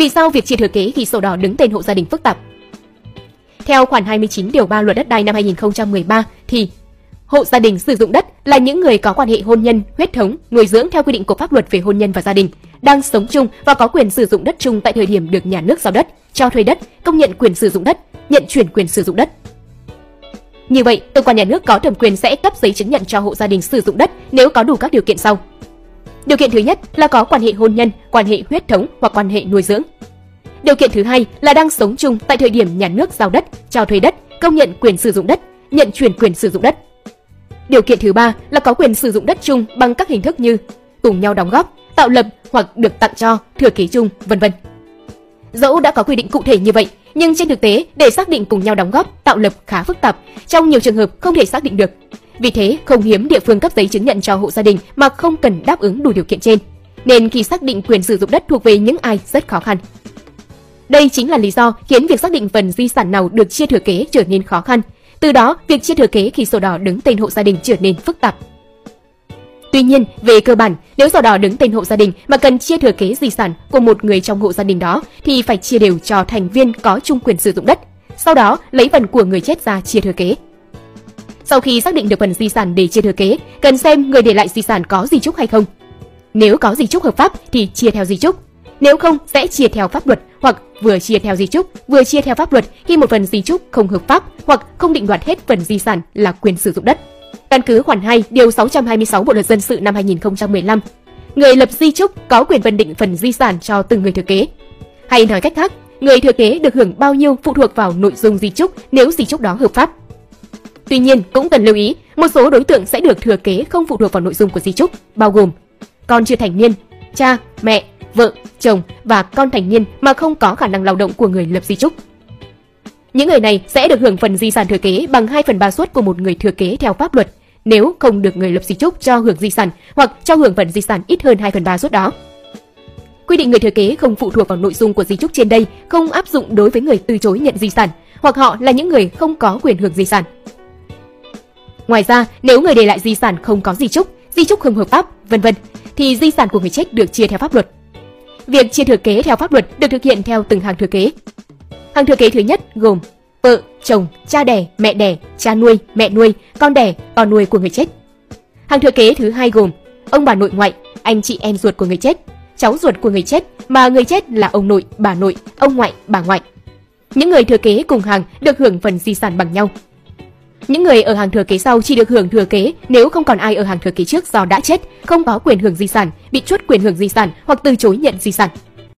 Vì sao việc chia thừa kế khi sổ đỏ đứng tên hộ gia đình phức tạp? Theo khoản 29 điều 3 Luật đất đai năm 2013 thì hộ gia đình sử dụng đất là những người có quan hệ hôn nhân, huyết thống, nuôi dưỡng theo quy định của pháp luật về hôn nhân và gia đình, đang sống chung và có quyền sử dụng đất chung tại thời điểm được nhà nước giao đất, cho thuê đất, công nhận quyền sử dụng đất, nhận chuyển quyền sử dụng đất. Như vậy, cơ quan nhà nước có thẩm quyền sẽ cấp giấy chứng nhận cho hộ gia đình sử dụng đất nếu có đủ các điều kiện sau. Điều kiện thứ nhất là có quan hệ hôn nhân, quan hệ huyết thống hoặc quan hệ nuôi dưỡng. Điều kiện thứ hai là đang sống chung tại thời điểm nhà nước giao đất, cho thuê đất, công nhận quyền sử dụng đất, nhận chuyển quyền sử dụng đất. Điều kiện thứ ba là có quyền sử dụng đất chung bằng các hình thức như cùng nhau đóng góp, tạo lập hoặc được tặng cho, thừa kế chung, vân vân. Dẫu đã có quy định cụ thể như vậy, nhưng trên thực tế để xác định cùng nhau đóng góp, tạo lập khá phức tạp, trong nhiều trường hợp không thể xác định được. Vì thế, không hiếm địa phương cấp giấy chứng nhận cho hộ gia đình mà không cần đáp ứng đủ điều kiện trên. Nên khi xác định quyền sử dụng đất thuộc về những ai rất khó khăn. Đây chính là lý do khiến việc xác định phần di sản nào được chia thừa kế trở nên khó khăn. Từ đó, việc chia thừa kế khi sổ đỏ đứng tên hộ gia đình trở nên phức tạp. Tuy nhiên, về cơ bản, nếu sổ đỏ đứng tên hộ gia đình mà cần chia thừa kế di sản của một người trong hộ gia đình đó thì phải chia đều cho thành viên có chung quyền sử dụng đất. Sau đó, lấy phần của người chết ra chia thừa kế. Sau khi xác định được phần di sản để chia thừa kế, cần xem người để lại di sản có di chúc hay không. Nếu có di chúc hợp pháp thì chia theo di chúc, nếu không sẽ chia theo pháp luật hoặc vừa chia theo di chúc, vừa chia theo pháp luật khi một phần di chúc không hợp pháp hoặc không định đoạt hết phần di sản là quyền sử dụng đất. Căn cứ khoản 2 điều 626 Bộ luật dân sự năm 2015, người lập di chúc có quyền phân định phần di sản cho từng người thừa kế. Hay nói cách khác, người thừa kế được hưởng bao nhiêu phụ thuộc vào nội dung di chúc nếu di chúc đó hợp pháp. Tuy nhiên, cũng cần lưu ý, một số đối tượng sẽ được thừa kế không phụ thuộc vào nội dung của di chúc, bao gồm con chưa thành niên, cha, mẹ, vợ, chồng và con thành niên mà không có khả năng lao động của người lập di chúc. Những người này sẽ được hưởng phần di sản thừa kế bằng 2 phần 3 suất của một người thừa kế theo pháp luật nếu không được người lập di chúc cho hưởng di sản hoặc cho hưởng phần di sản ít hơn 2 phần 3 suất đó. Quy định người thừa kế không phụ thuộc vào nội dung của di chúc trên đây không áp dụng đối với người từ chối nhận di sản hoặc họ là những người không có quyền hưởng di sản. Ngoài ra, nếu người để lại di sản không có di chúc, di chúc không hợp pháp, vân vân, thì di sản của người chết được chia theo pháp luật. Việc chia thừa kế theo pháp luật được thực hiện theo từng hàng thừa kế. Hàng thừa kế thứ nhất gồm vợ, chồng, cha đẻ, mẹ đẻ, cha nuôi, mẹ nuôi, con đẻ, con nuôi của người chết. Hàng thừa kế thứ hai gồm ông bà nội ngoại, anh chị em ruột của người chết, cháu ruột của người chết mà người chết là ông nội, bà nội, ông ngoại, bà ngoại. Những người thừa kế cùng hàng được hưởng phần di sản bằng nhau. Những người ở hàng thừa kế sau chỉ được hưởng thừa kế nếu không còn ai ở hàng thừa kế trước do đã chết, không có quyền hưởng di sản, bị truất quyền hưởng di sản hoặc từ chối nhận di sản.